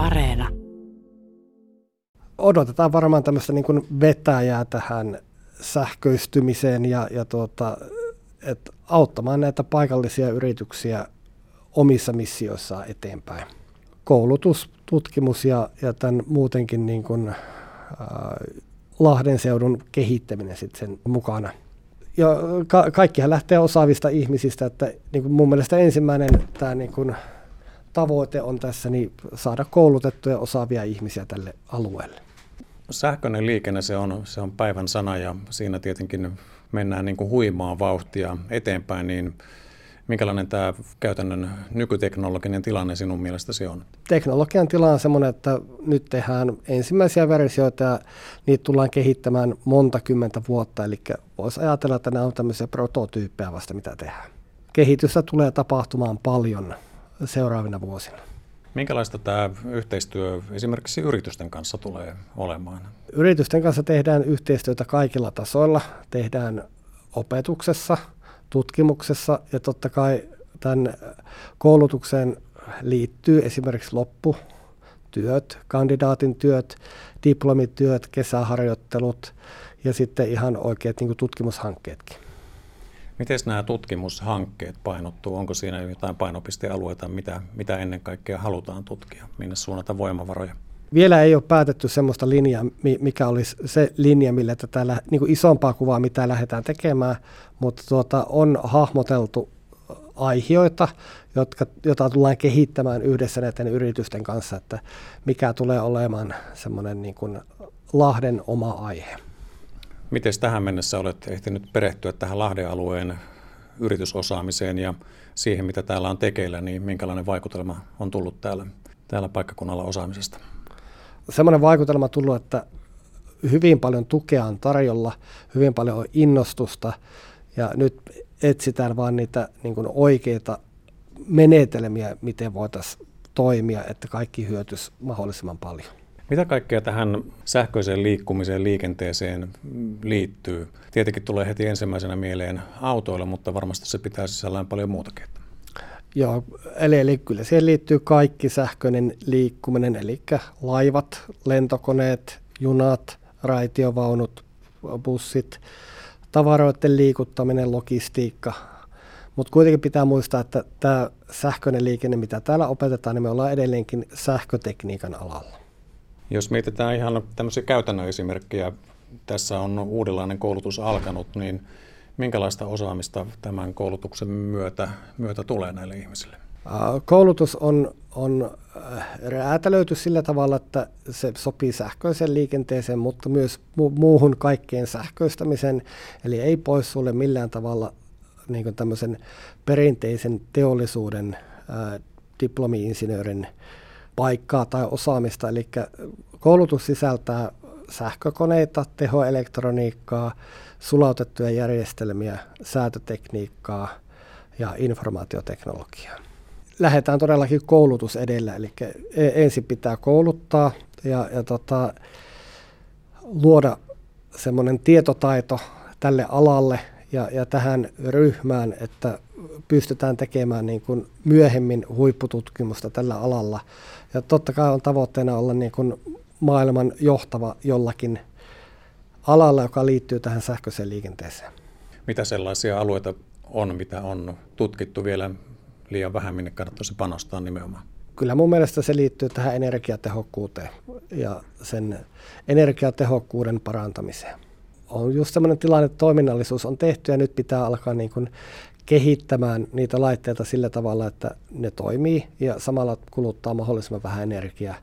Areena. Odotetaan varmaan tämmöistä niin vetäjää tähän sähköistymiseen ja, ja tuota, et auttamaan näitä paikallisia yrityksiä omissa missioissaan eteenpäin. Koulutus, tutkimus ja, ja tämän muutenkin niin kuin, äh, Lahden seudun kehittäminen sitten sen mukana. Ja ka- kaikkihan lähtee osaavista ihmisistä, että niin kuin mun mielestä ensimmäinen tämä niin kuin, tavoite on tässä niin saada koulutettuja osaavia ihmisiä tälle alueelle. Sähköinen liikenne se on, se on päivän sana ja siinä tietenkin mennään niin kuin huimaa vauhtia eteenpäin, niin minkälainen tämä käytännön nykyteknologinen tilanne sinun mielestäsi on? Teknologian tila on sellainen, että nyt tehdään ensimmäisiä versioita ja niitä tullaan kehittämään monta kymmentä vuotta, eli voisi ajatella, että nämä on tämmöisiä prototyyppejä vasta, mitä tehdään. Kehitystä tulee tapahtumaan paljon seuraavina vuosina. Minkälaista tämä yhteistyö esimerkiksi yritysten kanssa tulee olemaan? Yritysten kanssa tehdään yhteistyötä kaikilla tasoilla. Tehdään opetuksessa, tutkimuksessa ja totta kai tämän koulutukseen liittyy esimerkiksi lopputyöt, kandidaatin työt, diplomityöt, kesäharjoittelut ja sitten ihan oikeat niin tutkimushankkeetkin. Miten nämä tutkimushankkeet painottuu? Onko siinä jotain painopistealueita, mitä, mitä ennen kaikkea halutaan tutkia, minne suunnata voimavaroja? Vielä ei ole päätetty sellaista linjaa, mikä olisi se linja, millä tätä niin kuin isompaa kuvaa, mitä lähdetään tekemään, mutta tuota, on hahmoteltu aiheita, jotka, jota tullaan kehittämään yhdessä näiden yritysten kanssa, että mikä tulee olemaan semmoinen niin kuin Lahden oma aihe. Miten tähän mennessä olet ehtinyt perehtyä tähän Lahden alueen yritysosaamiseen ja siihen, mitä täällä on tekeillä, niin minkälainen vaikutelma on tullut täällä, täällä paikkakunnalla osaamisesta? Semmoinen vaikutelma on tullut, että hyvin paljon tukea on tarjolla, hyvin paljon on innostusta ja nyt etsitään vaan niitä niin kuin oikeita menetelmiä, miten voitaisiin toimia, että kaikki hyötyisi mahdollisimman paljon. Mitä kaikkea tähän sähköiseen liikkumiseen, liikenteeseen liittyy? Tietenkin tulee heti ensimmäisenä mieleen autoilla, mutta varmasti se pitää sisällään paljon muutakin. Joo, eli, eli kyllä siihen liittyy kaikki sähköinen liikkuminen, eli laivat, lentokoneet, junat, raitiovaunut, bussit, tavaroiden liikuttaminen, logistiikka. Mutta kuitenkin pitää muistaa, että tämä sähköinen liikenne, mitä täällä opetetaan, niin me ollaan edelleenkin sähkötekniikan alalla. Jos mietitään ihan tämmöisiä käytännön esimerkkejä, tässä on uudenlainen koulutus alkanut, niin minkälaista osaamista tämän koulutuksen myötä, myötä tulee näille ihmisille? Koulutus on, on räätälöity sillä tavalla, että se sopii sähköiseen liikenteeseen, mutta myös muuhun kaikkeen sähköistämisen, eli ei pois sulle millään tavalla niin tämmöisen perinteisen teollisuuden diplomi-insinöörin paikkaa tai osaamista. Eli koulutus sisältää sähkökoneita, tehoelektroniikkaa, sulautettuja järjestelmiä, säätötekniikkaa ja informaatioteknologiaa. Lähdetään todellakin koulutus edellä, eli e- ensin pitää kouluttaa ja, ja tota, luoda semmoinen tietotaito tälle alalle ja, ja tähän ryhmään, että pystytään tekemään niin kuin myöhemmin huippututkimusta tällä alalla. Ja totta kai on tavoitteena olla niin kuin maailman johtava jollakin alalla, joka liittyy tähän sähköiseen liikenteeseen. Mitä sellaisia alueita on, mitä on tutkittu vielä liian vähän, minne kannattaisi panostaa nimenomaan? Kyllä mun mielestä se liittyy tähän energiatehokkuuteen ja sen energiatehokkuuden parantamiseen. On just sellainen tilanne, että toiminnallisuus on tehty ja nyt pitää alkaa niin kuin kehittämään niitä laitteita sillä tavalla, että ne toimii ja samalla kuluttaa mahdollisimman vähän energiaa.